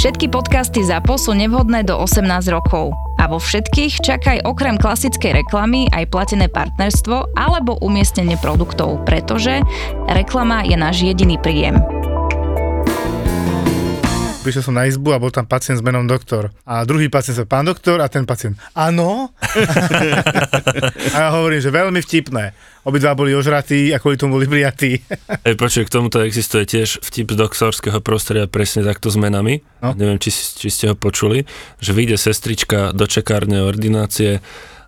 Všetky podcasty ZAPO sú nevhodné do 18 rokov. A vo všetkých čakaj okrem klasickej reklamy aj platené partnerstvo alebo umiestnenie produktov, pretože reklama je náš jediný príjem. Prišiel som na izbu a bol tam pacient s menom doktor. A druhý pacient sa, pán doktor, a ten pacient, áno. a ja hovorím, že veľmi vtipné. Obidva boli ožratí a kvôli tomu boli prijatí. Ej, počuj, k tomuto existuje tiež vtip z doktorského prostredia presne takto s menami. No. Neviem, či, či ste ho počuli, že vyjde sestrička do čekárne ordinácie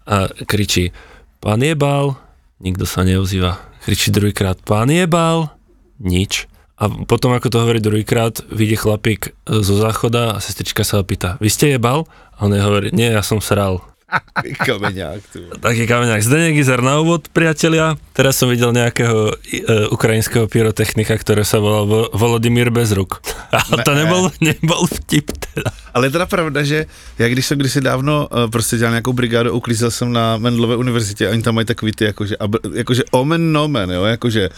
a kričí, pán jebal, nikto sa neozýva. Kričí druhýkrát, pán jebal, nič. A potom, ako to hovorí druhýkrát, vyjde chlapík zo záchoda a sestrička sa opýta, vy ste jebal? A on hovorí, nie, ja som sral. Kameňák. Tu. Taký kameňák. Zdenek Izar na úvod, priatelia. Teraz som videl nejakého e, ukrajinského pyrotechnika, ktorý sa volal Vo- Volodymyr Bezruk. A ne. to nebol, nebol vtip teda. Ale je teda pravda, že já když jsem kdysi dávno uh, prostě dělal nějakou brigádu, uklízel jsem na Mendlové univerzitě a oni tam mají takový ty jakože, jakože omen nomen, jo, jakože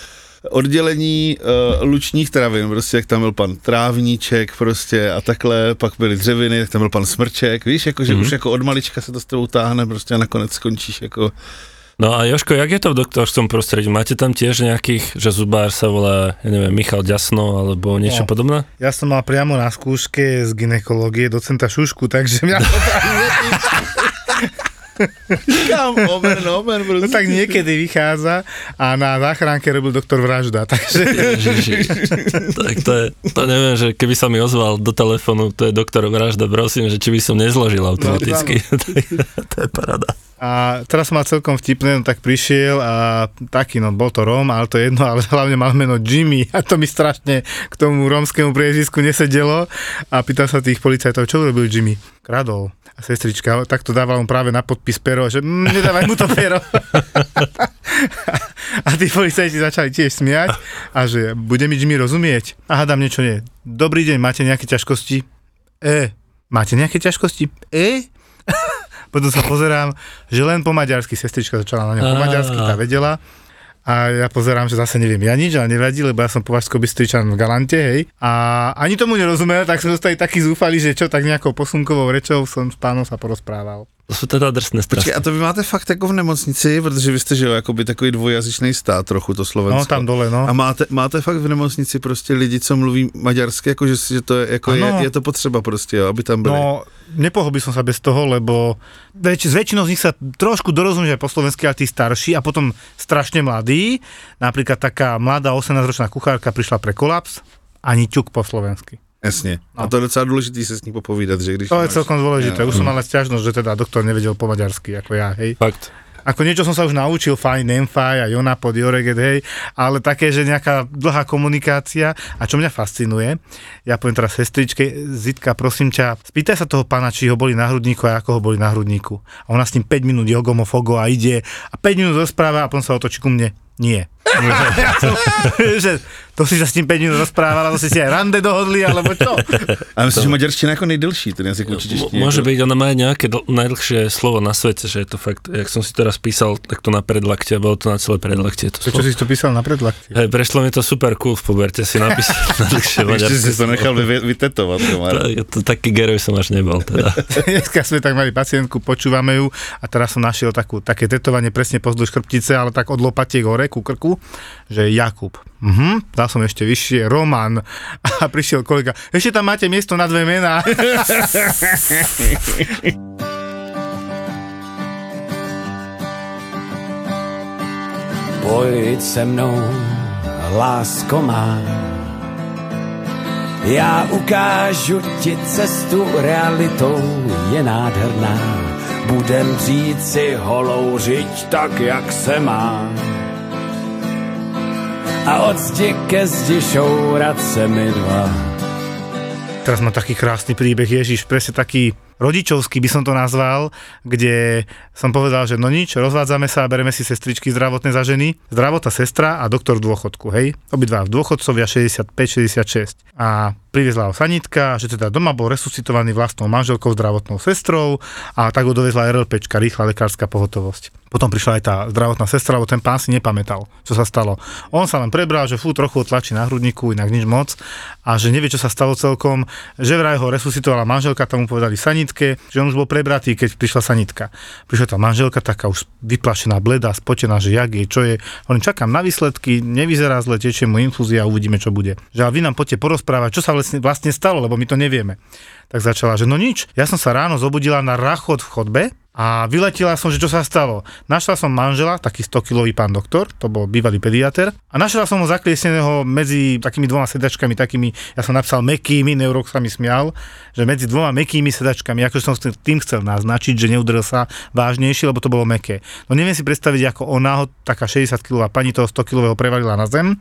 oddělení uh, lučních travin, prostě jak tam byl pan Trávníček prostě a takhle, pak byly dřeviny, tak tam byl pan Smrček, víš, jakože mm-hmm. už jako od malička se to s tebou táhne prostě a nakonec skončíš jako No a Joško, jak je to v doktorskom prostredí? Máte tam tiež nejakých, že zubár sa volá, ja neviem, Michal Ďasno alebo niečo no, podobné? Ja som mal priamo na skúške z ginekológie docenta Šušku, takže mňa to tam Kam, omen, omen, No tak niekedy vychádza a na záchránke robil doktor Vražda, takže... tak to je, to neviem, že keby sa mi ozval do telefónu, to je doktor Vražda, prosím, že či by som nezložil automaticky. No, to je parada. A teraz som mal celkom vtipné, no tak prišiel a taký, no bol to Róm, ale to jedno, ale hlavne mal meno Jimmy a to mi strašne k tomu rómskému priezvisku nesedelo a pýtal sa tých policajtov, čo urobil Jimmy? Kradol a sestrička, tak to dávala mu práve na podpis pero, že mm, nedávaj mu to pero. a tí policajti začali tiež smiať a že bude mi Jimmy rozumieť. A hádam niečo nie. Dobrý deň, máte nejaké ťažkosti? E, máte nejaké ťažkosti? E? Potom sa pozerám, že len po maďarsky, sestrička začala na ňa po maďarsky, tá vedela a ja pozerám, že zase neviem ja nič, ale nevadí, lebo ja som považsko bystričan v Galante, hej. A ani tomu nerozumel, tak sme zostali takí zúfali, že čo, tak nejakou posunkovou rečou som s pánom sa porozprával. To jsou teda drsné strasti. Počkej, a to vy máte fakt jako v nemocnici, protože vy jste, že jo, jakoby takový dvojazyčný stát trochu to Slovensko. No, tam dole, no. A máte, máte fakt v nemocnici prostě lidi, co mluví maďarsky, jako že, že to je, jako je, je, to potřeba prostě, jo, aby tam byli. No, nepohol by som sa bez toho, lebo väč, s väčšinou z nich sa trošku dorozumie po slovensky, ale tí starší a potom strašne mladí. Napríklad taká mladá 18-ročná kuchárka prišla pre kolaps, ani ťuk po slovensky. Jasně. No. A to je docela důležité se s ní popovídat, že když... To je celkom dôležité. Ja. Už som mal sťažnosť, že teda doktor nevedel po maďarsky, ako ja, hej. Fakt. Ako niečo som sa už naučil, fajn, nemfaj a Jona pod Joreget, hej, ale také, že nejaká dlhá komunikácia a čo mňa fascinuje, ja poviem teraz sestričke, Zitka, prosím ťa, spýtaj sa toho pána, či ho boli na hrudníku a ako ho boli na hrudníku. A ona s ním 5 minút jogomofogo a ide a 5 minút rozpráva a potom sa otočí ku mne. Nie. že to si sa s tím 5 minút rozprával, to si si aj rande dohodli, alebo čo? A myslím, že maďarština ako nejdlší, ten jazyk určite ešte Môže byť, ona má nejaké dl- najdlhšie slovo na svete, že je to fakt, jak som si teraz písal, tak to na predlakte, bolo to na celé predlakte. To Prečo si to písal na predlakte? Hej, prešlo mi to super cool v poberte si napísať najdlhšie maďarské. si to nechal vy, vytetovať. To, to, taký geroj som až nebol teda. Dneska sme tak mali pacientku, počúvame ju a teraz som našiel takú, také tetovanie presne pozdĺž chrbtice, ale tak od lopatiek hore ku krku, že Jakub. Mhm, dal som ešte vyššie, Roman. A prišiel kolega, ešte tam máte miesto na dve mená. Pojď se mnou, lásko má, Já ukážu ti cestu realitou je nádherná. Budem dřít si holou řiď tak, jak se má. A od zdi ke zdi šourat se mi dva. Teraz má taký krásny príbeh, Ježiš, presne taký rodičovský by som to nazval, kde som povedal, že no nič, rozvádzame sa a bereme si sestričky zdravotné za ženy, zdravotná sestra a doktor v dôchodku, hej, obidva v dôchodcovia 65-66. A priviezla ho sanitka, že teda doma bol resuscitovaný vlastnou manželkou, zdravotnou sestrou a tak ho dovezla RLPčka, rýchla lekárska pohotovosť. Potom prišla aj tá zdravotná sestra, lebo ten pán si nepamätal, čo sa stalo. On sa len prebral, že fú, trochu tlačí na hrudníku, inak nič moc a že nevie, čo sa stalo celkom, že vraj ho resuscitovala manželka, tomu povedali sanitke, že on už bol prebratý, keď prišla sanitka. Prišla tá manželka taká už vyplašená, bledá, spotená, že jak je, čo je. Len čakám na výsledky, nevyzerá zle, tečie mu infúzia, uvidíme, čo bude. Že vy nám poďte porozprávať, čo sa vlastne, vlastne stalo, lebo my to nevieme. Tak začala, že no nič, ja som sa ráno zobudila na rachot v chodbe, a vyletela som, že čo sa stalo. Našla som manžela, taký 100-kilový pán doktor, to bol bývalý pediater, a našla som ho zakliesneného medzi takými dvoma sedačkami, takými, ja som napísal mekými, neurok sa mi smial, že medzi dvoma mekými sedačkami, ako som tým chcel naznačiť, že neudrel sa vážnejšie, lebo to bolo meké. No neviem si predstaviť, ako ona taká 60-kilová pani toho 100-kilového prevalila na zem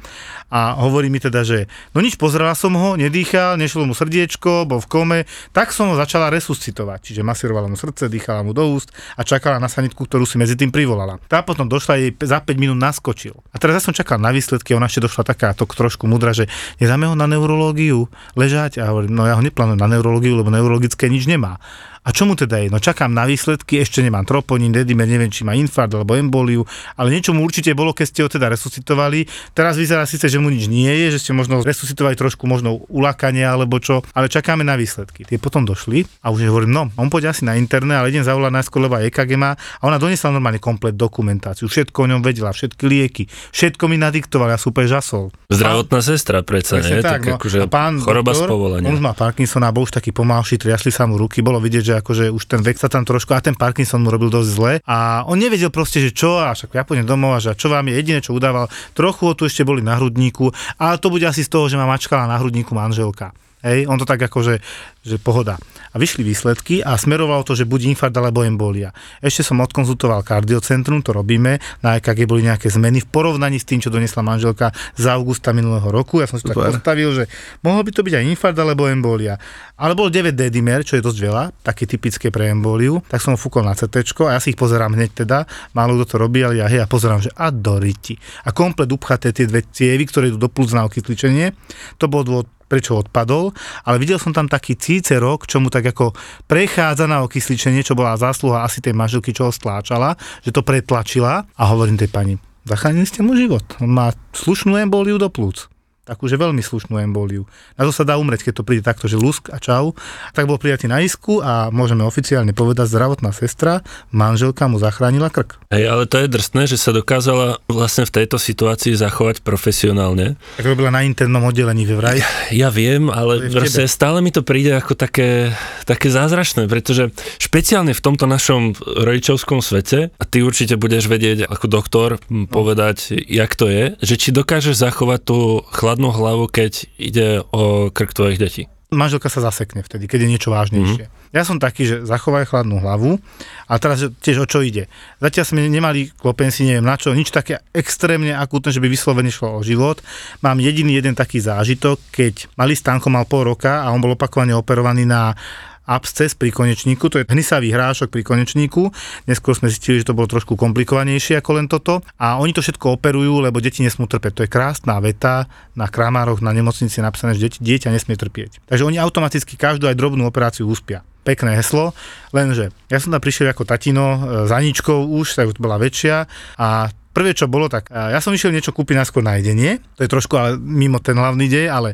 a hovorí mi teda, že no nič, pozrela som ho, nedýchal, nešlo mu srdiečko, bol v kome, tak som ho začala resuscitovať, čiže masírovala mu srdce, dýchala mu do úst a čakala na sanitku, ktorú si medzi tým privolala. Tá potom došla, jej za 5 minút naskočil. A teraz ja som čakal na výsledky, ona ešte došla taká to trošku mudra, že nedáme ho na neurológiu ležať a hovorím, no ja ho neplánujem na neurológiu, lebo neurologické nič nemá. A čo mu teda je? No čakám na výsledky, ešte nemám troponín, dedimer, neviem, či má infarkt alebo emboliu, ale niečo mu určite bolo, keď ste ho teda resuscitovali. Teraz vyzerá síce, že mu nič nie je, že ste možno resuscitovali trošku možno ulákanie alebo čo, ale čakáme na výsledky. Tie potom došli a už hovorím, no, on pôjde asi na internet, ale idem zavolať najskôr, lebo EKG má a ona doniesla normálne komplet dokumentáciu, všetko o ňom vedela, všetky lieky, všetko mi nadiktovala, ja super žasol. Zdravotná sestra predsa, nie? Tak, tak no. akože a pán choroba doktor, z povolenia. On už má Parkinsona, bol už taký pomalší, triasli sa mu ruky, bolo vidieť, že že akože už ten vek sa tam trošku, a ten Parkinson mu robil dosť zle a on nevedel proste, že čo a však ja pôjdem domov a že čo vám je jediné, čo udával, trochu ho tu ešte boli na hrudníku, ale to bude asi z toho, že ma mačkala na hrudníku manželka. Hej, on to tak akože že pohoda. A vyšli výsledky a smerovalo to, že buď infarkt alebo embolia. Ešte som odkonzultoval kardiocentrum, to robíme, na EKG boli nejaké zmeny v porovnaní s tým, čo donesla manželka z augusta minulého roku. Ja som si tak postavil, že mohol by to byť aj infarkt alebo embolia. Ale bol 9 dedimer, čo je dosť veľa, také typické pre emboliu, tak som ho fúkol na CT a ja si ich pozerám hneď teda, málo kto to robí, ale ja hej, a pozerám, že a doriti. A komplet upchaté tie dve cievy, ktoré idú do plus na okysličenie, to bol dôvod prečo odpadol, ale videl som tam taký cícerok, čo mu tak ako prechádza na okysličenie, čo bola zásluha asi tej manželky, čo ho stláčala, že to pretlačila a hovorím tej pani, zachránili ste mu život. On má slušnú emboliu do plúc takúže veľmi slušnú emboliu. Na to sa dá umrieť, keď to príde takto, že lusk a čau. Tak bol prijatý na isku a môžeme oficiálne povedať, zdravotná sestra, manželka mu zachránila krk. Hej, ale to je drsné, že sa dokázala vlastne v tejto situácii zachovať profesionálne. Tak robila na internom oddelení ve vraj. Ja, ja viem, ale vlastne stále mi to príde ako také, také zázračné, pretože špeciálne v tomto našom rodičovskom svete, a ty určite budeš vedieť ako doktor povedať, jak to je, že či dokážeš zachovať tú chlad chladnú hlavu, keď ide o krk tvojich detí? Manželka sa zasekne vtedy, keď je niečo vážnejšie. Mm-hmm. Ja som taký, že zachovaj chladnú hlavu a teraz tiež o čo ide. Zatiaľ sme nemali klopenci, neviem na čo, nič také extrémne akútne, že by vyslovene šlo o život. Mám jediný jeden taký zážitok, keď malý stánko mal pol roka a on bol opakovane operovaný na absces pri konečníku, to je hnisavý hrášok pri konečníku. Neskôr sme zistili, že to bolo trošku komplikovanejšie ako len toto. A oni to všetko operujú, lebo deti nesmú trpeť. To je krásna veta na kramároch, na nemocnici napísané, že deti, dieťa nesmie trpieť. Takže oni automaticky každú aj drobnú operáciu uspia pekné heslo, lenže ja som tam prišiel ako tatino e, za ničkou už, tak bola väčšia a prvé čo bolo, tak ja som išiel niečo kúpiť najskôr na jedenie, to je trošku ale mimo ten hlavný dej, ale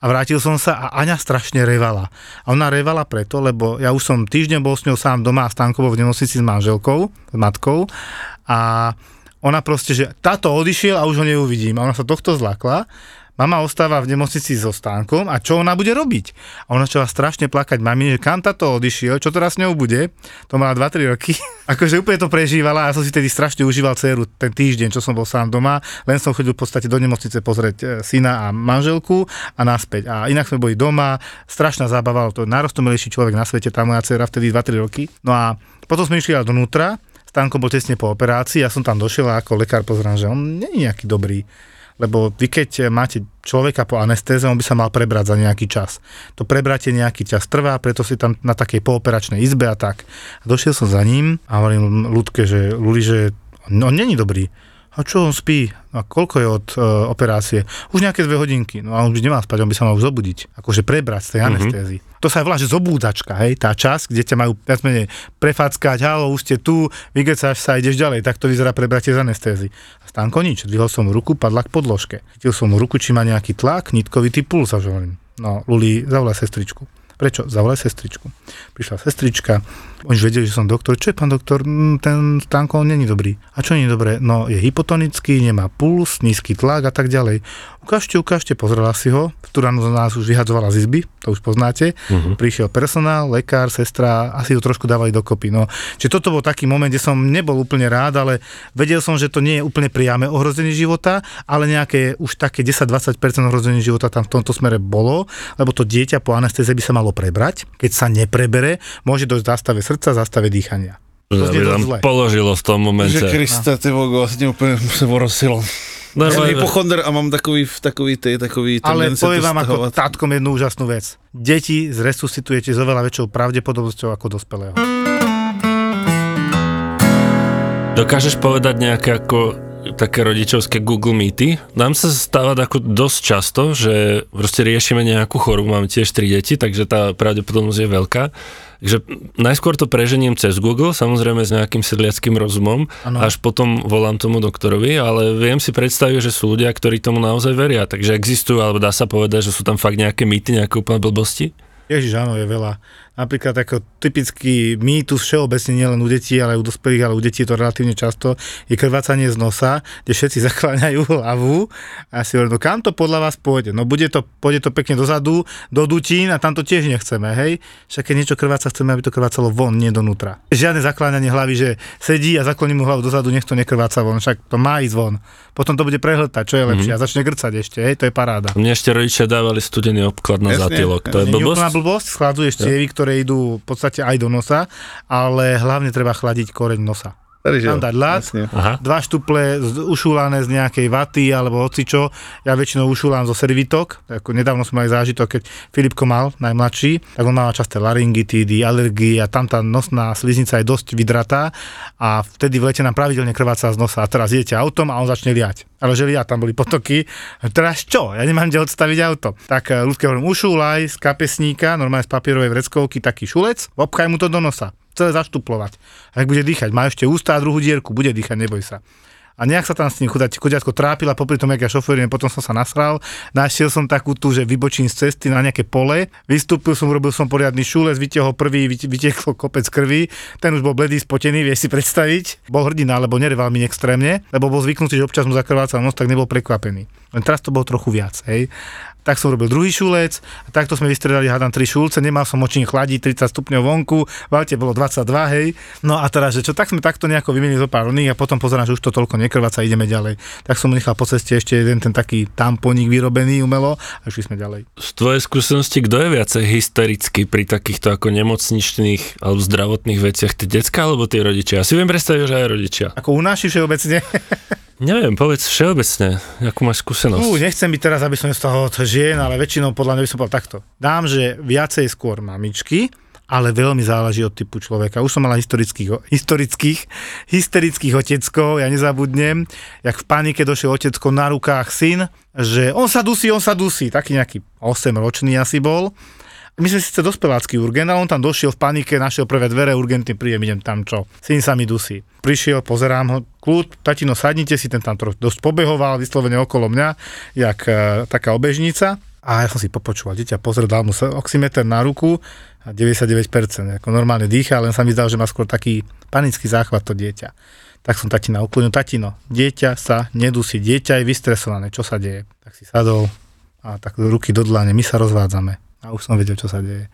a vrátil som sa a Aňa strašne revala. A ona revala preto, lebo ja už som týždeň bol s ňou sám doma a Stankovo v nemocnici s manželkou, s matkou a ona proste, že táto odišiel a už ho neuvidím. A ona sa tohto zlakla Mama ostáva v nemocnici so stánkom a čo ona bude robiť? A ona začala strašne plakať mami, že kam táto odišiel, čo teraz s ňou bude? To mala 2-3 roky. akože úplne to prežívala a som si tedy strašne užíval dceru ten týždeň, čo som bol sám doma. Len som chodil v podstate do nemocnice pozrieť e, syna a manželku a naspäť. A inak sme boli doma, strašná zábava, to najroztomilejší človek na svete, tá moja dcera vtedy 2-3 roky. No a potom sme išli donútra, Stanko bol tesne po operácii, ja som tam došiel a ako lekár pozrám, že on nie je nejaký dobrý lebo vy keď máte človeka po anestéze, on by sa mal prebrať za nejaký čas. To prebratie nejaký čas trvá, preto si tam na takej pooperačnej izbe a tak. A došiel som za ním a hovorím ľudke, že Luli, že on není dobrý. A čo on spí? A koľko je od uh, operácie? Už nejaké dve hodinky. No a on už nemá spať, on by sa mal už zobudiť. Akože prebrať z tej mm-hmm. anestézy. To sa volá, že zobúdačka, hej, tá časť, kde ťa majú viac menej prefackať, halo, už ste tu, vygecáš sa, ideš ďalej, tak to vyzerá prebratie z anestézy. A Stanko nič, dvihol som mu ruku, padla k podložke. Chytil som mu ruku, či má nejaký tlak, nitkovitý puls, a. No, Luli, zavolaj sestričku. Prečo? Zavolaj sestričku. Prišla sestrička, oni už vedeli, že som doktor. Čo je pán doktor? Mm, ten Stanko není dobrý. A čo nie je dobré? No je hypotonický, nemá puls, nízky tlak a tak ďalej. Ukážte, ukážte, pozrela si ho. V tú ránu nás už vyhadzovala z izby, to už poznáte. Uh-huh. Prišiel personál, lekár, sestra, asi ho trošku dávali dokopy. No. Čiže toto bol taký moment, kde som nebol úplne rád, ale vedel som, že to nie je úplne priame ohrozenie života, ale nejaké už také 10-20% ohrozenie života tam v tomto smere bolo, lebo to dieťa po anestéze by sa malo prebrať. Keď sa neprebere, môže dojsť zastave srdca, zastave dýchania. To by tam položilo v tom momente. Že Krista, ty vogo, vlastne úplne sa porosilo. No, ja som hypochonder a mám takový, takový, tej, takový Ale poviem vám ako tátkom jednu úžasnú vec. Deti zresuscitujete s oveľa väčšou pravdepodobnosťou ako dospelého. Dokážeš povedať nejaké ako také rodičovské Google Meety. Nám sa stáva ako dosť často, že proste riešime nejakú chorobu, máme tiež tri deti, takže tá pravdepodobnosť je veľká. Takže najskôr to preženiem cez Google, samozrejme s nejakým sedliackým rozumom, ano. až potom volám tomu doktorovi, ale viem si predstaviť, že sú ľudia, ktorí tomu naozaj veria, takže existujú, alebo dá sa povedať, že sú tam fakt nejaké mýty, nejaké úplne blbosti? Ježiš, áno, je veľa. Napríklad ako typický mýtus všeobecne nielen u detí, ale aj u dospelých, ale u detí je to relatívne často, je krvácanie z nosa, kde všetci zakláňajú hlavu a si hovorím, no kam to podľa vás pôjde? No bude to, pôjde to pekne dozadu, do dutín a tam to tiež nechceme, hej? Však keď niečo krváca, chceme, aby to krvácalo von, nie donútra. Žiadne zakláňanie hlavy, že sedí a zakloní mu hlavu dozadu, nech to nekrváca von, však to má ísť von. Potom to bude prehltať, čo je lepšie mm-hmm. a začne grcať ešte, hej? To je paráda. Mne ešte rodičia dávali studený obklad na zatýlok, to je blbosť. blbosť, schladzuješ cievy, ktoré idú v podstate aj do nosa, ale hlavne treba chladiť koreň nosa. Tam dať ľad, dva štuple ušúlané z nejakej vaty alebo hocičo. Ja väčšinou ušúlam zo servitok. Ako nedávno som aj zážitok, keď Filipko mal, najmladší, tak on mal časté laryngitídy, alergie a tam tá nosná sliznica je dosť vydratá a vtedy v lete nám pravidelne krváca z nosa. A teraz idete autom a on začne liať. Ale že liať, tam boli potoky. A teraz čo? Ja nemám kde odstaviť auto. Tak eh, ľudské hovorím, ušúlaj z kapesníka, normálne z papierovej vreckovky, taký šulec, obchaj mu to do nosa celé zaštuplovať. Ak bude dýchať, má ešte ústa a druhú dierku, bude dýchať, neboj sa. A nejak sa tam s ním chudať, chudiatko trápila, popri tom, jak ja šoferujem, potom som sa nasral, našiel som takú tu, že vybočím z cesty na nejaké pole, vystúpil som, robil som poriadny šulec, vytiahol prvý, vytieklo kopec krvi, ten už bol bledý, spotený, vieš si predstaviť. Bol hrdina, lebo nereval mi extrémne, lebo bol zvyknutý, že občas mu zakrvácal nos, tak nebol prekvapený. Len teraz to bolo trochu viac, hej tak som robil druhý šulec a takto sme vystredali, hádam, tri šulce, nemal som očím chladiť, 30 stupňov vonku, v aute bolo 22, hej. No a teraz, že čo, tak sme takto nejako vymenili zo pár a potom pozerám, že už to toľko nekrváca, ideme ďalej. Tak som nechal po ceste ešte jeden ten taký tamponík vyrobený umelo a išli sme ďalej. Z tvojej skúsenosti, kto je viacej hysterický pri takýchto ako nemocničných alebo zdravotných veciach, ty decka alebo tí rodičia? Ja si viem predstaviť, že aj rodičia. Ako u našich všeobecne. Neviem, povedz všeobecne, akú máš skúsenosť. Ú, nechcem byť teraz, aby som z toho žien, ale väčšinou podľa mňa by som povedal takto. Dám, že viacej skôr mamičky, ale veľmi záleží od typu človeka. Už som mala historických, historických, hysterických oteckov, ja nezabudnem, jak v panike došiel otecko na rukách syn, že on sa dusí, on sa dusí, taký nejaký 8 ročný asi bol my sme síce dospelácky urgent, ale on tam došiel v panike, našiel prvé dvere, urgentný príjem, idem tam čo. Syn sa mi dusí. Prišiel, pozerám ho, kľud, tatino, sadnite si, ten tam troch, dosť pobehoval, vyslovene okolo mňa, jak e, taká obežnica. A ja som si popočúval, dieťa pozrel, dal mu oximeter na ruku a 99%, ako normálne dýcha, len sa mi zdal, že má skôr taký panický záchvat to dieťa. Tak som tatina uklonil, tatino, dieťa sa nedusí, dieťa je vystresované, čo sa deje? Tak si sadol, A tak ruky do dlane, my sa rozvádzame. A už som vedel, čo sa deje.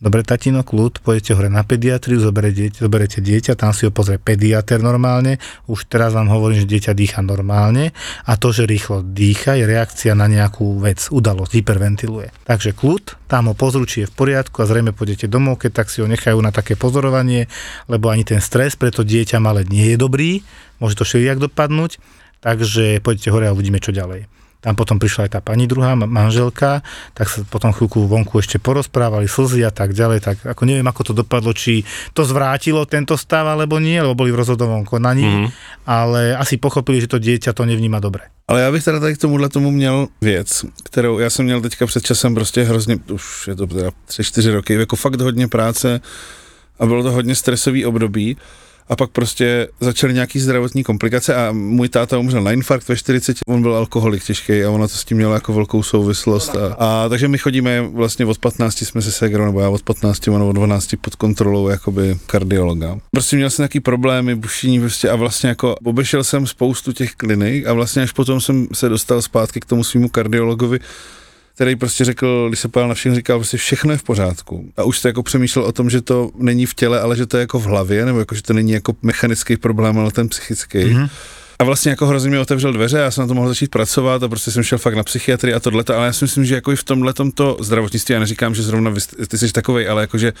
Dobre, tatino, kľud, pôjdete hore na pediatriu, zoberete, zoberete dieťa, tam si ho pozrie pediater normálne, už teraz vám hovorím, že dieťa dýcha normálne a to, že rýchlo dýcha, je reakcia na nejakú vec, udalosť, hyperventiluje. Takže kľud, tam ho pozrú, je v poriadku a zrejme pôjdete domov, keď tak si ho nechajú na také pozorovanie, lebo ani ten stres pre to dieťa malé nie je dobrý, môže to všelijak dopadnúť, takže pôjdete hore a uvidíme, čo ďalej. Tam potom prišla aj tá pani druhá, manželka, tak sa potom chvíľku vonku ešte porozprávali, slzy a tak ďalej, tak ako neviem, ako to dopadlo, či to zvrátilo tento stav, alebo nie, lebo boli v rozhodovom konaní, mm-hmm. ale asi pochopili, že to dieťa to nevníma dobre. Ale já bych teda tady k tomuhle tomu měl věc, kterou já jsem měl teďka před časem prostě hrozně, už je to teda 3-4 roky, jako fakt hodně práce a bylo to hodně stresový období a pak prostě začaly nějaký zdravotní komplikace a můj táta umřel na infarkt ve 40, on byl alkoholik těžký a ono to s tím mělo jako velkou souvislost. A, a takže my chodíme vlastně od 15 jsme se segrou, nebo já od 15, ono od 12 pod kontrolou jakoby kardiologa. Prostě měl jsem nějaký problémy, bušení prostě a vlastně jako obešel jsem spoustu těch klinik a vlastně až potom jsem se dostal zpátky k tomu svýmu kardiologovi, který prostě řekl, když se pojal na všechno, říkal, prostě všechno je v pořádku. A už jste jako přemýšlel o tom, že to není v těle, ale že to je jako v hlavě, nebo jako, že to není jako mechanický problém, ale ten psychický. Mm-hmm. A vlastně jako hrozně mi otevřel dveře, já jsem na to mohl začít pracovat a prostě jsem šel fakt na psychiatrii a tohle, ale já si myslím, že jako i v tomhle to zdravotnictví, já neříkám, že zrovna vy, ty jsi takovej, ale jakože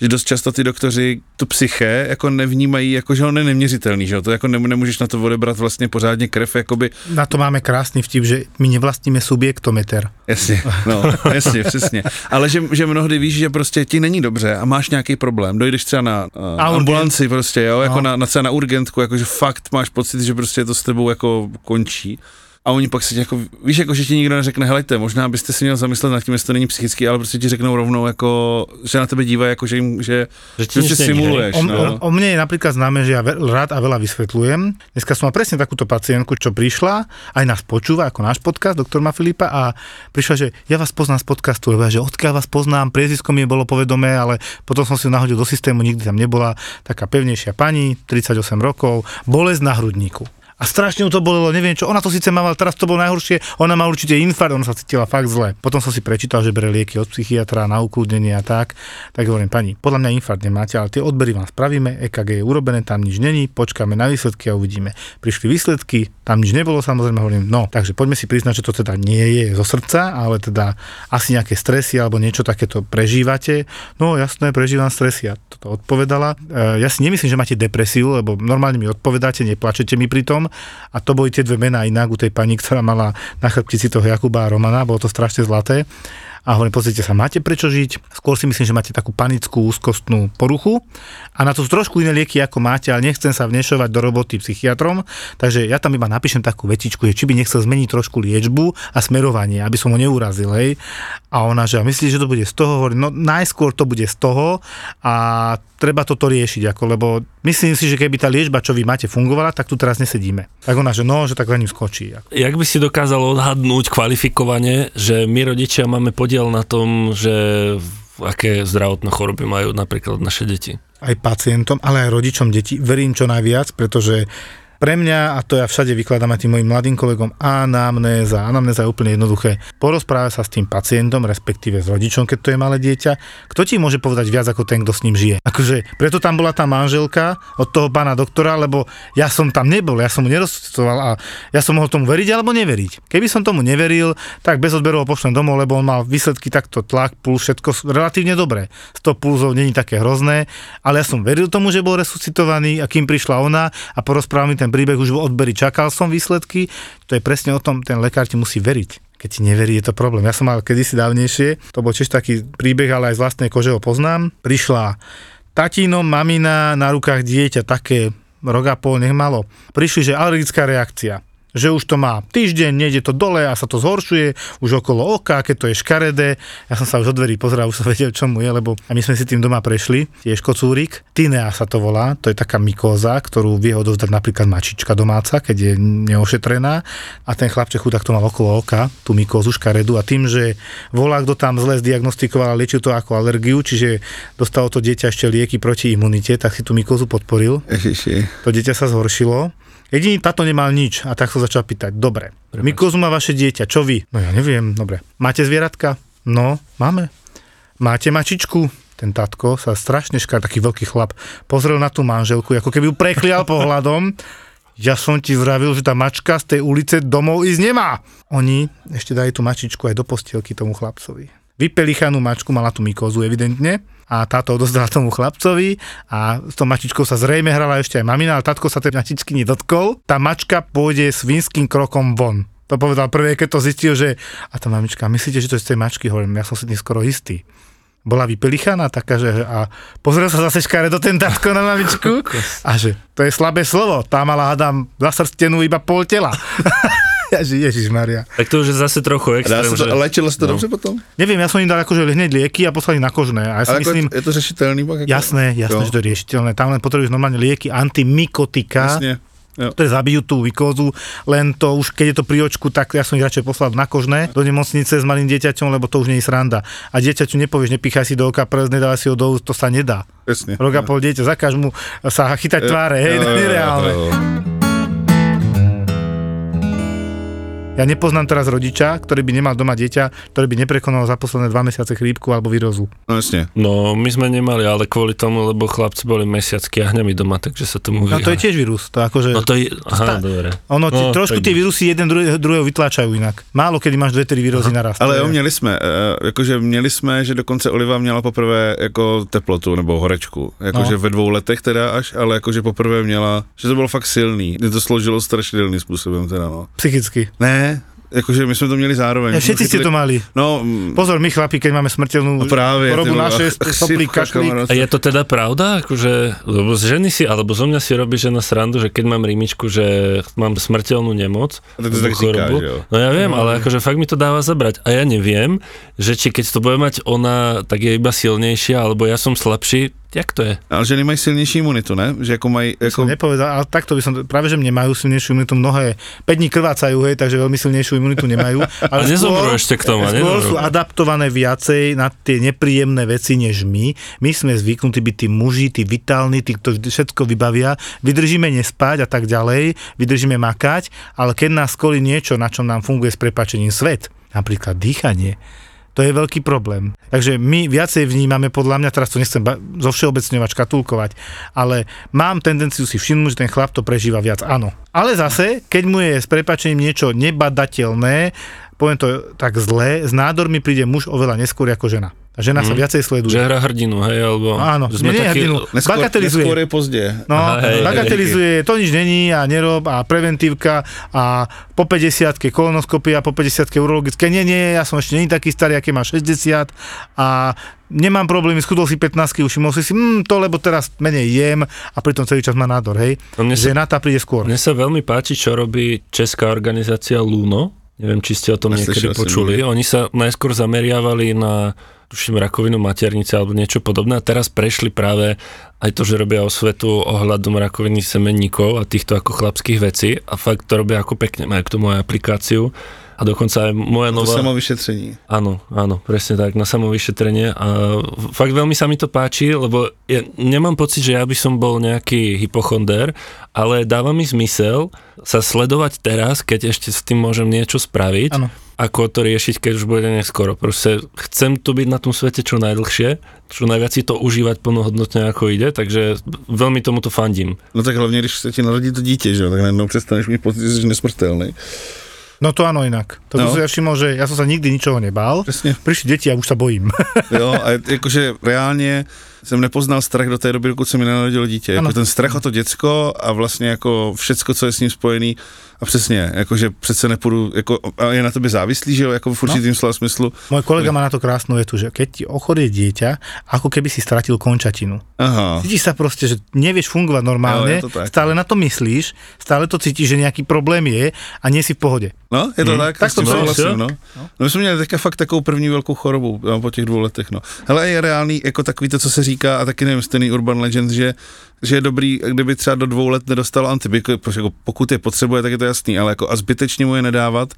že dost často ty doktoři tu psyché jako nevnímají, jako že on je neměřitelný, že to jako nemůžeš na to odebrat vlastně pořádně krev, jakoby. Na to máme krásný vtip, že my nevlastníme subjektometer. Jasně, no, jasně, přesně. Ale že, že mnohdy víš, že prostě ti není dobře a máš nějaký problém, dojdeš třeba na uh, ambulanci prostě, jo, jako no. na, na, třeba na urgentku, jakože fakt máš pocit, že prostě to s tebou jako končí a oni pak se jako, víš, jako, že ti nikdo neřekne, helejte, možná byste si měl zamyslet nad tím, jestli to není psychický, ale prostě ti řeknou rovnou, jako, že na tebe dívají, jako, že, jim, že, že, že si simuluješ. O, no. o, o, mne je napríklad známe, že ja rád a veľa vysvetľujem. Dneska som mal presne takúto pacientku, čo prišla, aj nás počúva, ako náš podcast, doktor Ma Filipa, a prišla, že ja vás poznám z podcastu, lebo ja, že odkiaľ vás poznám, priezvisko mi bolo povedomé, ale potom som si nahodil do systému, nikdy tam nebola taká pevnejšia pani, 38 rokov, bolesť na hrudníku a strašne ju to bolelo, neviem čo, ona to síce mala, teraz to bolo najhoršie, ona má určite infarkt, ona sa cítila fakt zle. Potom som si prečítal, že bere lieky od psychiatra na ukludnenie a tak, tak hovorím, pani, podľa mňa infarkt nemáte, ale tie odbery vám spravíme, EKG je urobené, tam nič není, počkáme na výsledky a uvidíme. Prišli výsledky, tam nič nebolo, samozrejme hovorím, no, takže poďme si priznať, že to teda nie je zo srdca, ale teda asi nejaké stresy alebo niečo takéto prežívate. No jasné, prežívam stresy a toto odpovedala. E, ja si nemyslím, že máte depresiu, lebo normálne mi odpovedáte, neplačete mi pri tom, a to boli tie dve mená inak u tej pani, ktorá mala na chrbtici toho Jakuba a Romana, bolo to strašne zlaté a hovorím, pozrite sa, máte prečo žiť, skôr si myslím, že máte takú panickú úzkostnú poruchu a na to sú trošku iné lieky, ako máte, ale nechcem sa vnešovať do roboty psychiatrom, takže ja tam iba napíšem takú vetičku, že či by nechcel zmeniť trošku liečbu a smerovanie, aby som ho neurazil, hej. A ona, že myslí, že to bude z toho, hovorím, no najskôr to bude z toho a treba toto riešiť, ako, lebo myslím si, že keby tá liečba, čo vy máte, fungovala, tak tu teraz nesedíme. Tak ona, že no, že tak za ním skočí. Ako. Jak by si dokázal odhadnúť kvalifikovane, že my rodičia máme podiel na tom, že aké zdravotné choroby majú napríklad naše deti? Aj pacientom, ale aj rodičom detí. Verím čo najviac, pretože pre mňa, a to ja všade vykladám aj tým mojim mladým kolegom, anamnéza. Anamnéza je úplne jednoduché. Porozpráva sa s tým pacientom, respektíve s rodičom, keď to je malé dieťa. Kto ti môže povedať viac ako ten, kto s ním žije? Akože, preto tam bola tá manželka od toho pána doktora, lebo ja som tam nebol, ja som mu nerozcitoval a ja som mohol tomu veriť alebo neveriť. Keby som tomu neveril, tak bez odberu ho pošlem domov, lebo on mal výsledky takto tlak, puls, všetko relatívne dobré. 100 pulzov není také hrozné, ale ja som veril tomu, že bol resuscitovaný a kým prišla ona a porozprával mi ten príbeh už v odberi, čakal som výsledky, to je presne o tom, ten lekár ti musí veriť. Keď ti neverí, je to problém. Ja som mal kedysi dávnejšie, to bol tiež taký príbeh, ale aj z vlastnej kože ho poznám. Prišla tatino, mamina, na rukách dieťa, také rok a pol nech malo. Prišli, že alergická reakcia že už to má týždeň, nejde to dole a sa to zhoršuje, už okolo oka, keď to je škaredé. Ja som sa už od dverí pozeral, už som vedel, čo mu je, lebo a my sme si tým doma prešli, tiež kocúrik. Tinea sa to volá, to je taká mykóza, ktorú vie odovzdať napríklad mačička domáca, keď je neošetrená. A ten chlapček chudák to mal okolo oka, tú mykózu škaredu a tým, že volá, kto tam zle zdiagnostikoval a liečil to ako alergiu, čiže dostalo to dieťa ešte lieky proti imunite, tak si tú mykózu podporil. Ježiši. To dieťa sa zhoršilo Jediný táto nemal nič a tak sa začal pýtať, dobre, Mikozu má vaše dieťa, čo vy? No ja neviem, dobre. Máte zvieratka? No, máme. Máte mačičku? Ten tatko sa strašne škár, taký veľký chlap, pozrel na tú manželku, ako keby ju preklial pohľadom. Ja som ti vravil, že tá mačka z tej ulice domov ísť nemá. Oni ešte dali tú mačičku aj do postielky tomu chlapcovi. Vypelichanú mačku mala tú mykozu evidentne a táto odozdala tomu chlapcovi a s tou mačičkou sa zrejme hrala ešte aj mamina, ale tatko sa tej mačičky nedotkol. Tá mačka pôjde svinským krokom von. To povedal prvé, keď to zistil, že a tá mamička, myslíte, že to je z tej mačky? Hovorím, ja som si tým skoro istý. Bola vypelichaná taká, že a pozrel sa zase škáre do ten tatko na mamičku a že to je slabé slovo, tá mala hádam zasrstenú iba pol tela. Ježiš Maria. Tak to už je zase trochu Dá extrém, sa to, že... lečilo sa to no. dobře potom? Neviem, ja som im dal akože hneď lieky a poslali na kožné. A ja si Ale myslím, je, to řešitelný pak? Ako? jasné, jasné, Jo. že to je riešiteľné. Tam len potrebuješ normálne lieky, antimikotika, Jasne. Jo. ktoré zabijú tú vykózu, len to už, keď je to pri očku, tak ja som ich radšej poslal na kožné do nemocnice s malým dieťaťom, lebo to už nie je sranda. A dieťaťu nepovieš, nepichaj si do oka prst, nedávaj si ho do úst, to sa nedá. Jasne. Rok a pol dieťa, zakáž mu sa chytať tváre, hej, to je nereálne. jo, jo. Ja nepoznám teraz rodiča, ktorý by nemal doma dieťa, ktorý by neprekonal za posledné dva mesiace chrípku alebo výrozu. No jasne. No, my sme nemali, ale kvôli tomu, lebo chlapci boli mesiac kiahňami doma, takže sa tomu No to je tiež vírus, to akože... No to je, aha, dobre. Ono, no, trošku tie vírusy jeden druhého, druhého vytláčajú inak. Málo kedy máš dve, tri víruzy naraz. Ale jo, měli jsme, eh, jakože měli jsme, že dokonce Oliva měla poprvé jako teplotu nebo horečku, jakože No. ve dvou letech teda až, ale jakože poprvé měla, že to bylo fakt silný, mě to složilo strašidelným způsobem teda no. Psychicky. Ne, jakože my jsme to měli zároveň. Ja, všetci ste to mali. No, Pozor, my chlapi, keď máme smrteľnú no právě. chorobu ach, soplík, kašlík. A je to teda pravda? Akože, lebo z ženy si, alebo zo mňa si robí žena srandu, že keď mám rímičku, že mám smrteľnú nemoc, Tak to tak že jo. No ja viem, ale akože fakt mi to dáva zabrať. A ja neviem, že či keď to bude mať ona, tak je iba silnejšia, alebo ja som slabší, jak to je? Ale ženy mají silnější imunitu, ne? Že jako mají, Som jako, nepovedal, ale takto by som, práve že nemajú silnejšiu imunitu, mnohé 5 dní krvácajú, hej, takže veľmi silnejšiu imunitu nemajú. Ale nezomrú ešte k tomu, skôr sú adaptované viacej na tie nepríjemné veci než my. My sme zvyknutí byť tí muži, tí vitálni, tí, ktorí všetko vybavia, vydržíme nespať a tak ďalej, vydržíme makať, ale keď nás skolí niečo, na čom nám funguje s prepačením svet, napríklad dýchanie, to je veľký problém. Takže my viacej vnímame, podľa mňa, teraz to nechcem ba- zo všeobecňovať, škatulkovať, ale mám tendenciu si všimnúť, že ten chlap to prežíva viac, áno. Ale zase, keď mu je s prepačením niečo nebadateľné, poviem to tak zle, s nádormi príde muž oveľa neskôr ako žena. A žena sa viacej sleduje. Že hra hrdinu, hej, alebo... Áno, že sme nie, nie takí, hrdinu. neskôr, bagatelizuje. neskôr je pozdě. No, Aha, hej, hej, bagatelizuje, to nič není a nerob a preventívka a po 50 kolonoskopia, po 50 urologické, nie, nie, ja som ešte není taký starý, aký má 60 a nemám problémy, schudol si 15 už si musí si, hm, to lebo teraz menej jem a pritom celý čas má nádor, hej. No mne sa- Žena tá príde skôr. Mne sa veľmi páči, čo robí česká organizácia Luno. Neviem, či ste o tom Neslyšel niekedy počuli. Oni sa najskôr zameriavali na tuším rakovinu maternice alebo niečo podobné a teraz prešli práve aj to, že robia osvetu ohľadom rakoviny semenníkov a týchto ako chlapských vecí. A fakt to robia ako pekne, majú k tomu aj aplikáciu a dokonca aj moja To nová... samovyšetření. Áno, áno, presne tak, na samovyšetrenie a fakt veľmi sa mi to páči, lebo ja nemám pocit, že ja by som bol nejaký hypochonder, ale dáva mi zmysel sa sledovať teraz, keď ešte s tým môžem niečo spraviť, Áno. ako to riešiť, keď už bude neskoro. Proste chcem tu byť na tom svete čo najdlhšie, čo najviac si to užívať plnohodnotne ako ide, takže veľmi tomuto fandím. No tak hlavně, když se ti narodí to dítě, že jo, tak najednou přestaneš mít pocit, že jsi nesmrtelný. No to áno inak. To no. Som ja všimol, že ja som sa nikdy ničoho nebál. Přesně. Prišli deti a už sa bojím. Jo, a jakože reálně jsem nepoznal strach do té doby, dokud se mi nenarodilo dítě. Jako Ano. ten strach o to děcko a vlastně jako všecko, co je s ním spojený. A přesně, jakože přece nepůjdu, jako, a je na tobě závislý, že jo, jako v určitým no. slova smyslu. Môj kolega má na to krásnu vetu, že keď ti ochorie dieťa, ako keby si stratil končatinu. Aha. Cítiš sa proste, že nevieš fungovať normálne, Jo, tak. stále na to myslíš, stále to cítiš, že nejaký problém je a nie si v pohode. No, je to hmm. tak, Tak to souhlasím, jo. no. no. my jsme měli teďka fakt takovou první velkou chorobu no, po těch dvou letech, no. Hele, je reálný, jako takový to, co se říká, a taky nevím, stejný Urban Legend, že, že je dobrý, kdyby třeba do dvou let nedostal antibiotika, jako pokud je potřebuje, tak je to jasný, ale jako a zbytečně mu je nedávat,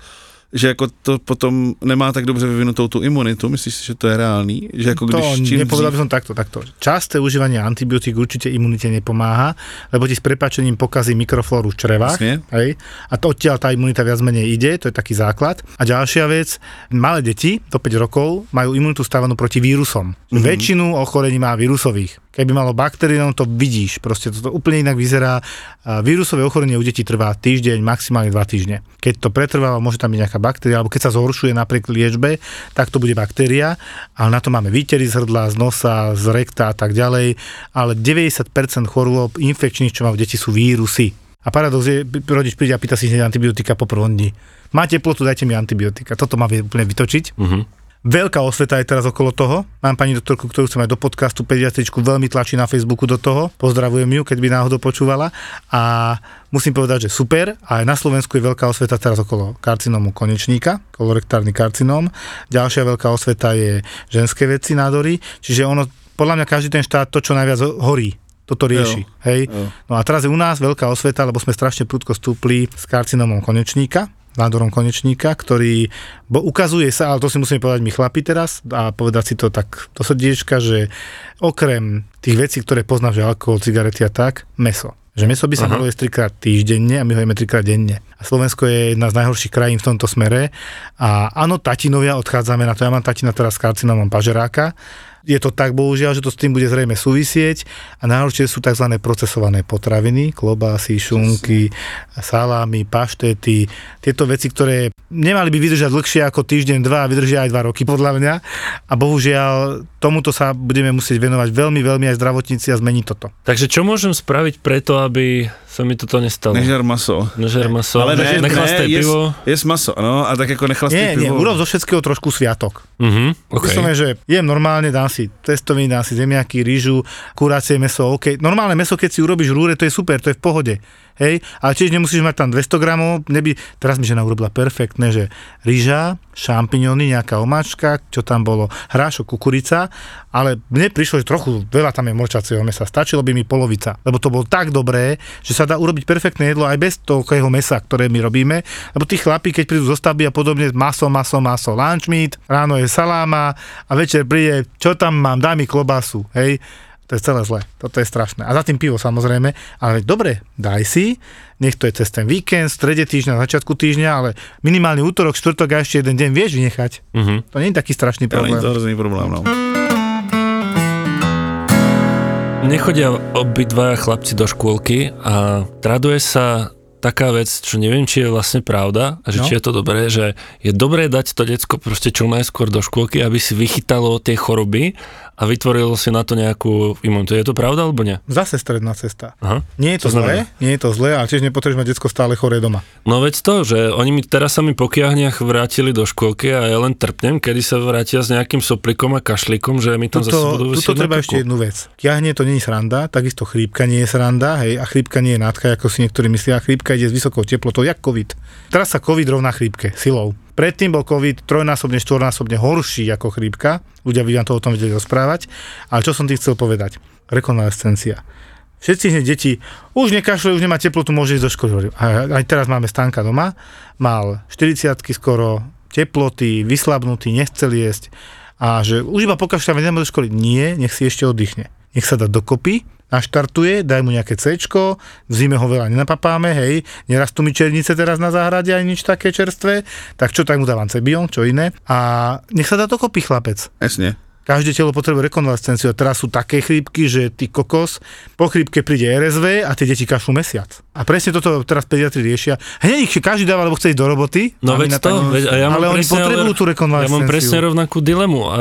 že jako to potom nemá tak dobře vyvinutou tu imunitu, myslíš si, že to je reálný? Že jako To když čím nepovedal by som takto, takto. Časté užívanie antibiotík určite imunite nepomáha, lebo ti s prepačením pokazí mikroflóru v črevách. Jasne. Hej? A to odtiaľ tá imunita viac menej ide, to je taký základ. A ďalšia vec, malé deti do 5 rokov majú imunitu stavanú proti vírusom. Mm-hmm. Väčšinu ochorení má vírusových. Keby malo bakteriálnu, to vidíš. Proste to, to úplne inak vyzerá. Vírusové ochorenie u detí trvá týždeň, maximálne 2 týždne. Keď to pretrváva, môže tam byť nejaká baktéria, alebo keď sa zhoršuje napriek liečbe, tak to bude baktéria. Ale na to máme výtery z hrdla, z nosa, z rekta a tak ďalej. Ale 90% chorôb infekčných, čo majú deti, sú vírusy. A paradox je, rodič príde a pýta si hneď antibiotika po prvom dni. Má teplotu, dajte mi antibiotika. Toto má úplne vytočiť. Mhm. Veľká osveta je teraz okolo toho. Mám pani doktorku, ktorú chcem aj do podcastu pediatričku, veľmi tlačí na Facebooku do toho. Pozdravujem ju, keď by náhodou počúvala. A musím povedať, že super. A aj na Slovensku je veľká osveta teraz okolo karcinómu konečníka, kolorektárny karcinóm. Ďalšia veľká osveta je ženské veci, nádory. Čiže ono, podľa mňa každý ten štát to, čo najviac horí, toto rieši. Jo, hej? jo. No a teraz je u nás veľká osveta, lebo sme strašne prudko stúpli s karcinómom konečníka, nádorom konečníka, ktorý bo ukazuje sa, ale to si musíme povedať my chlapi teraz a povedať si to tak do srdiečka, že okrem tých vecí, ktoré poznám, že alkohol, cigarety a tak, meso. Že meso by sa malo jesť trikrát týždenne a my ho jeme trikrát denne. A Slovensko je jedna z najhorších krajín v tomto smere. A áno, tatinovia, odchádzame na to. Ja mám tatina teraz s karcinómom pažeráka. Je to tak, bohužiaľ, že to s tým bude zrejme súvisieť a najhoršie sú tzv. procesované potraviny, klobásy, šunky, salámy, paštety, tieto veci, ktoré nemali by vydržať dlhšie ako týždeň, dva vydržia aj dva roky podľa mňa a bohužiaľ tomuto sa budeme musieť venovať veľmi, veľmi aj zdravotníci a zmeniť toto. Takže čo môžem spraviť preto, aby sa mi toto nestalo? Nežer maso. Nežer maso, Ale ne, ne, jes, pivo. jes maso, no, a tak jako nechlasté Nie, nie, pivo. urob zo všetkého trošku sviatok. Mhm, Okay. okay. Vyslovene, že jem normálne, dám si testoviny, dám si zemiaky, rýžu, kurácie meso, OK. Normálne meso, keď si urobíš rúre, to je super, to je v pohode. Hej, ale tiež nemusíš mať tam 200 gramov, neby, teraz mi žena urobila perfektné, že rýža, šampiňony, nejaká omáčka, čo tam bolo, hrášok, kukurica, ale mne prišlo, že trochu veľa tam je morčacieho mesa, stačilo by mi polovica, lebo to bolo tak dobré, že sa dá urobiť perfektné jedlo aj bez toľkého mesa, ktoré my robíme, lebo tí chlapí, keď prídu zo stavby a podobne, maso, maso, maso, lunch meat, ráno je saláma a večer príde, čo tam mám, daj mi klobásu, hej, to je celé zle, toto je strašné. A za tým pivo samozrejme, ale dobre, daj si, nech to je cez ten víkend, strede týždňa, začiatku týždňa, ale minimálny útorok, štvrtok a ešte jeden deň vieš vynechať. Mhm. To nie je taký strašný problém. to hrozný problém, no. Nechodia obidvaja chlapci do škôlky a traduje sa taká vec, čo neviem, či je vlastne pravda, a že No. či je to dobré, že je dobré dať to decko proste čo najskôr do škôlky, aby si vychytalo tie choroby a vytvorilo si na to nejakú imunitu. Je to pravda alebo nie? Zase stredná cesta. Aha. Nie je to znamená? zlé, nie je to zlé, ale tiež nepotrebuješ mať detsko stále choré doma. No veď to, že oni mi teraz sa mi po kiahniach vrátili do škôlky a ja len trpnem, kedy sa vrátia s nejakým soplikom a kašlikom, že mi tam zase budú Tuto, tuto treba ešte jednu vec. Kiahne to nie je sranda, takisto chrípka nie je sranda, hej, a chrípka nie je nádcha, ako si niektorí myslia, chrípka ide s vysokou teplotou, jak COVID. Teraz sa COVID rovná chrípke, silou. Predtým bol COVID trojnásobne, štvornásobne horší ako chrípka, ľudia by vám to o tom vedeli rozprávať, ale čo som ti chcel povedať? Rekonvalescencia. Všetci hneď deti, už nekašľujú, už nemá teplotu, môže ísť do školy. A aj teraz máme Stanka doma, mal 40 skoro, teploty, vyslabnutý, nechcel jesť a že už iba pokašľa, ideme do školy. Nie, nech si ešte oddychne. Nech sa dá dokopy, naštartuje, daj mu nejaké C, v zime ho veľa nenapapáme, hej, nerastú mi černice teraz na záhrade ani nič také čerstvé, tak čo, tak mu dávam cebion, čo iné. A nech sa dá dokopy chlapec. Jasně. Každé telo potrebuje rekonvalescenciu a teraz sú také chrípky, že ty kokos, po chrípke príde RSV a tie deti kašľú mesiac. A presne toto teraz pediatri riešia. Hneď ich každý dáva, lebo chce ísť do roboty. No veď to, veď, a ja ale oni potrebujú tú Ja rekonvalescenciu. mám presne rovnakú dilemu a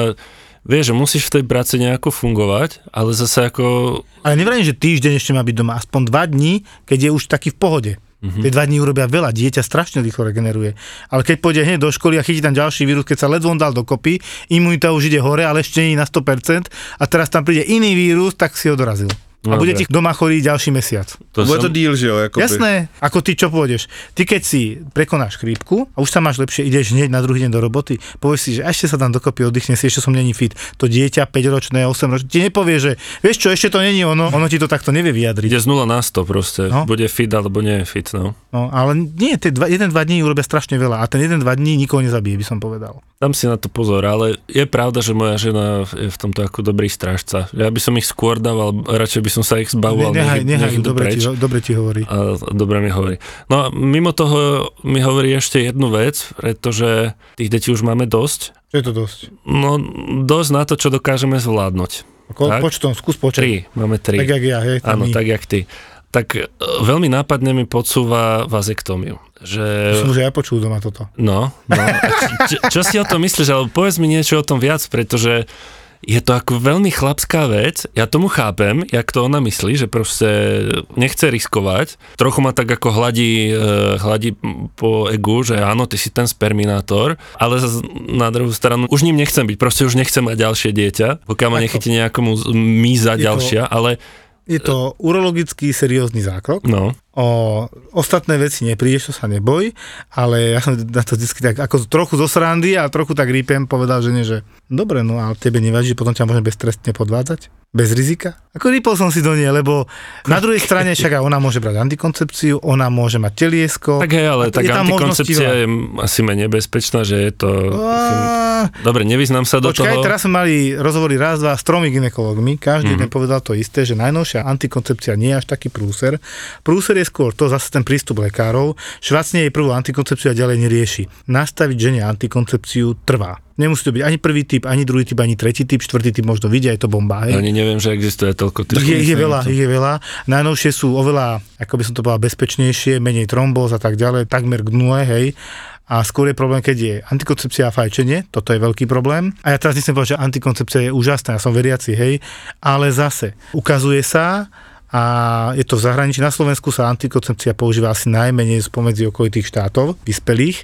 vieš, že musíš v tej práci nejako fungovať, ale zase ako Ale nevrajím, že týždeň ešte má byť doma, aspoň dva dní, keď je už taký v pohode. Mm-hmm. Tie dva dní urobia veľa, dieťa strašne rýchlo regeneruje. Ale keď pôjde hneď do školy a chytí tam ďalší vírus, keď sa ledvo dal dokopy, imunita už ide hore, ale ešte nie na 100% a teraz tam príde iný vírus, tak si ho dorazil. A bude Dobre. ti doma chorý ďalší mesiac. To Bude to som, díl, že jo? Jakoby. Jasné, ako ty čo pôjdeš. Ty keď si prekonáš chrípku a už sa máš lepšie, ideš hneď na druhý deň do roboty, povieš si, že ešte sa tam dokopy oddychne si, ešte som není fit. To dieťa 5-ročné, 8-ročné, ti nepovie, že vieš čo, ešte to není ono, ono ti to takto nevie vyjadriť. ide z 0 na 100 proste. No. Bude fit alebo nie je fit, no. No, ale nie, tie dva, jeden, dva dní urobia strašne veľa a ten jeden, dva dní nikoho nezabije, by som povedal. Dám si na to pozor, ale je pravda, že moja žena je v tomto ako dobrý strážca. Ja by som ich skôr dával, radšej by som sa ich zbavoval, Ne, nehaj, nech, nehaj, nech dobre, preč. ti, dobre ti hovorí. A dobre mi hovorí. No a mimo toho mi hovorí ešte jednu vec, pretože tých detí už máme dosť. Čo je to dosť? No dosť na to, čo dokážeme zvládnuť. Ko, Tak. počtom, skús počať. Tri, máme tri. Tak jak ja, hej, Áno, my. tak jak ty. Tak e, veľmi nápadne mi podsúva vazektómiu. Že... Som už aj počul doma toto. No, no. A Čo, čo si o tom myslíš? Ale povedz mi niečo o tom viac, pretože je to ako veľmi chlapská vec. Ja tomu chápem, jak to ona myslí, že proste nechce riskovať. Trochu ma tak ako hladí, e, hladí po egu, že áno, ty si ten sperminátor, ale na druhú stranu už ním nechcem byť, proste už nechcem mať ďalšie dieťa, pokiaľ ma nechytí nejakomu míza Je to- ďalšia, ale Je to urologický seriózny zákrok. no. O ostatné veci neprídeš, to sa neboj, ale ja som na to vždy tak ako trochu zo srandy a trochu tak rýpem povedal žene, že dobre, no ale tebe nevadí, že potom ťa môžeme beztrestne podvádzať? Bez rizika? Ako rýpol som si do nie, lebo na druhej strane však ona môže brať antikoncepciu, ona môže mať teliesko. Tak hej, ale tak antikoncepcia je asi menej bezpečná, že je to... Dobre, nevyznám sa do Počkaj, toho. teraz sme mali rozhovory raz, dva s tromi ginekologmi, každý Mhm. jeden povedal to isté, že najnovšia antikoncepcia nie je až taký prúser. Prúser je skôr to zase ten prístup lekárov, švacne jej prvú antikoncepciu a ďalej nerieši. Nastaviť žene antikoncepciu trvá. Nemusí to byť ani prvý typ, ani druhý typ, ani tretí typ, štvrtý typ možno vidia, je to bomba. Hej? Ani neviem, že existuje toľko Ich je, je typov. veľa, je veľa. Najnovšie sú oveľa, ako by som to povedal, bezpečnejšie, menej trombóz a tak ďalej, takmer k nule, hej. A skôr je problém, keď je antikoncepcia a fajčenie, toto je veľký problém. A ja teraz nechcem povedať, že antikoncepcia je úžasná, ja som veriaci, hej, ale zase ukazuje sa, a je to v zahraničí. Na Slovensku sa antikoncepcia používa asi najmenej spomedzi okolitých štátov, vyspelých.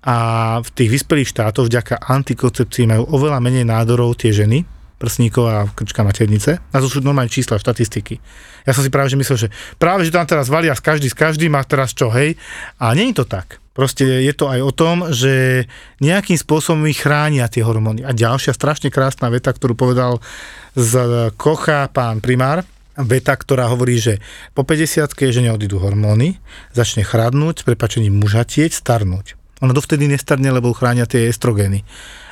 A v tých vyspelých štátoch vďaka antikoncepcii majú oveľa menej nádorov tie ženy, prsníková krčka maternice. A to sú normálne čísla, štatistiky. Ja som si práve že myslel, že práve, že tam teraz valia každý s každým a teraz čo, hej. A nie je to tak. Proste je to aj o tom, že nejakým spôsobom ich chránia tie hormóny. A ďalšia strašne krásna veta, ktorú povedal z Kocha pán primár, veta, ktorá hovorí, že po 50 žene odídu hormóny, začne chradnúť, s prepačením mužatieť, starnúť. Ona dovtedy nestarne, lebo chránia tie estrogény.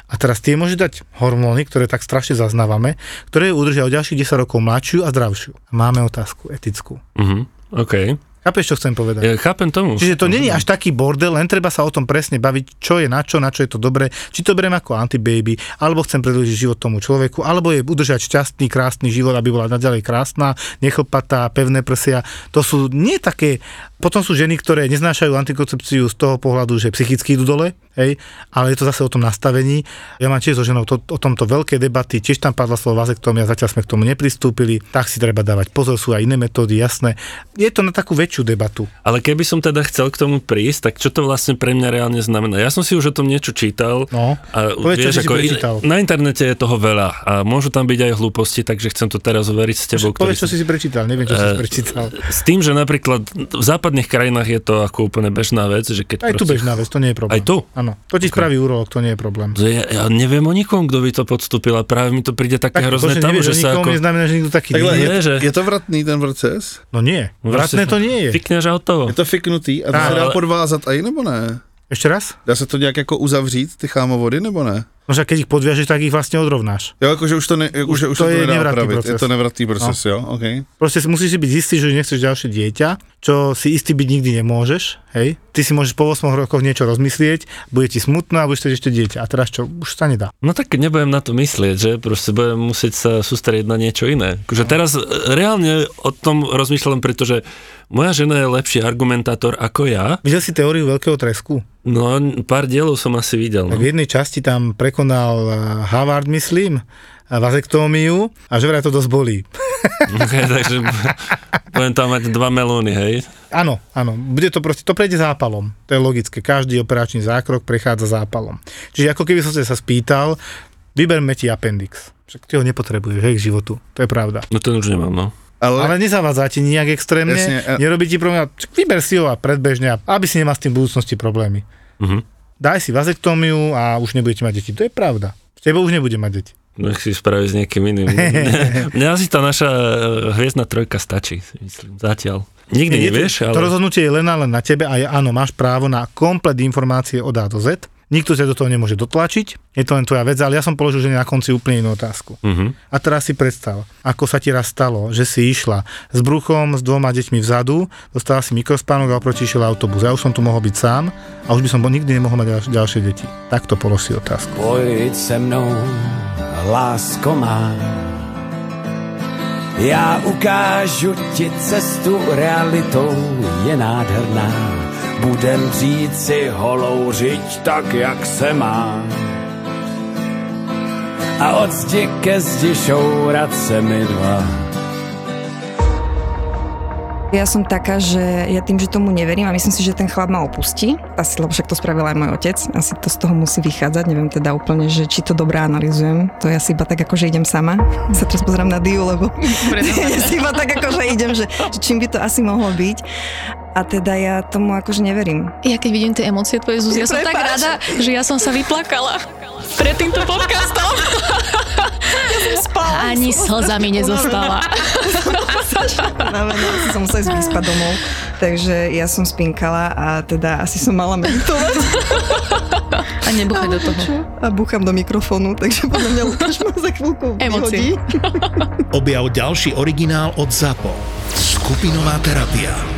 A teraz tie môže dať hormóny, ktoré tak strašne zaznávame, ktoré ju udržia o ďalších 10 rokov mladšiu a zdravšiu. Máme otázku etickú. Mhm, OK. Chápeš, čo chcem povedať? Ja chápem tomu. Čiže to není až taký bordel, len treba sa o tom presne baviť, čo je na čo, na čo je to dobré, či to beriem ako antibaby, alebo chcem predĺžiť život tomu človeku, alebo je udržať šťastný, krásny život, aby bola naďalej krásna, nechlpatá, pevné prsia. To sú nie také, potom sú ženy, ktoré neznášajú antikoncepciu z toho pohľadu, že psychicky idú dole, hej, ale je to zase o tom nastavení. Ja mám tiež so ženou to, o tomto veľké debaty, tiež tam padla slovo vazektómia, zatiaľ sme k tomu nepristúpili, tak si treba dávať pozor, sú aj iné metódy, jasné. Je to na takú väčšiu debatu. Ale keby som teda chcel k tomu prísť, tak čo to vlastne pre mňa reálne znamená? Ja som si už o tom niečo čítal. No, A povedz, čo vieš, si si ako prečítal. na internete je toho veľa a môžu tam byť aj hlúposti, takže chcem to teraz overiť s tebou. Povedz, čo si si prečítal, neviem, čo si prečítal. S tým, že napríklad v západných krajinách je to ako úplne bežná vec, že keď Aj tu proste- bežná vec, to nie je problém. Aj tu? Áno, to ti spraví urolog, to nie je problém. Že Ja, ja neviem o nikom, kto by to podstúpil a práve mi to príde také Tak to, hrozné že tabu, nevieš že sa nikomu, ako... neznamená, že nikto taký Takhle, nie je. že- je to vratný ten proces? No nie, vratné to nie je. Fikneš a hotovo. Je to fiknutý a to se dá podvázat aj nebo ne? Ešte raz? Dá se to nějak jako uzavřít, ty chámovody, nebo ne? No však keď ich podviažeš, tak ich vlastne odrovnáš. Jo, jakože už to, ne, Už že už to to je nevratný proces. Je to nevratný proces, jo, OK. Proste si musíš si byť istý, že nechceš ďalšie dieťa, čo si istý byť nikdy nemôžeš, hej. Ty si môžeš po 8 rokoch niečo rozmyslieť, bude ti smutno a budeš chcieť ešte dieťa. A teraz čo? Už sa nedá. No tak nebudem na to myslieť, že proste budem musieť sa sústrediť na niečo iné. Akože teraz e, reálne o tom rozmýšľam, pretože moja žena je lepší argumentátor ako ja. Videl si teóriu veľkého tresku? No pár dielov som asi videl. Tak No. v jednej časti tam prekonal eh, Havard, myslím, a vazektómiu a že vraj to dosť bolí. Okay, takže budem tam mať dva melóny, hej. Áno, áno, bude to proste, to prejde zápalom. To je logické, každý operačný zákrok prechádza zápalom. Čiže ako keby som sa spýtal, vyberme ti appendix. Však ty ho nepotrebuješ, hej, k životu. To je pravda. No ten už nemám, no. Ale, Ale nezavádzate nijak extrémne, Jasne, a- nerobí ti problém, vyber si ho a predbežne, aby si nemal s tým v budúcnosti problémy. Mhm. Daj si vazektómiu a už nebudete mať deti. To je pravda. S tebou už nebude mať deti. Nech si spraví s niekým iným. Mňa asi tá naša e, hviezdna trojka stačí, myslím, zatiaľ. Nikdy Nie, nevieš, to, ale... to rozhodnutie je len a len na tebe a je, áno, máš právo na komplet informácie od A do Z. Nikto ťa do toho nemôže dotlačiť, je to len tvoja vec, ale ja som položil že na konci úplne inú otázku. Mhm. A teraz si predstav, ako sa ti raz stalo, že si išla s bruchom, s dvoma deťmi vzadu, dostala si mikrospánok a oproti išiel autobus. Ja už som tu mohol byť sám a už by som bol, nikdy nemohol mať ďalšie, ďalšie deti. Takto polož si otázku. Pojď se mnou, lásko má. Já ukážu ti cestu realitou, je nádherná. Budem si holou žiť tak, jak se má. A od zdi ke zdi šourat se mi dva. Ja som taká, že ja tým, že tomu neverím a myslím si, že ten chlap ma opustí, asi, lebo však to spravil aj môj otec, asi to z toho musí vychádzať, neviem teda úplne, že či to dobre analizujem, to ja si iba tak ako, že idem sama, sa teraz pozerám na Diu, lebo ja si iba tak ako, že idem, že, že čím by to asi mohlo byť. A teda ja tomu akože neverím. Ja keď vidím tie emócie tvoje, Zuzi, ja som tak rada, že ja som sa vyplakala pred týmto podcastom. Spala Ani slzami nezostala. Unavená, asi som musela ísť vyspať domov, takže ja som spinkala a teda asi som mala meditovať A nebuchaj do toho. a búcham do mikrofónu, takže podľa mňa Lukáš ma za chvíľku Emócie. vyhodí. Objav ďalší originál od ZAPO. Skupinová terapia.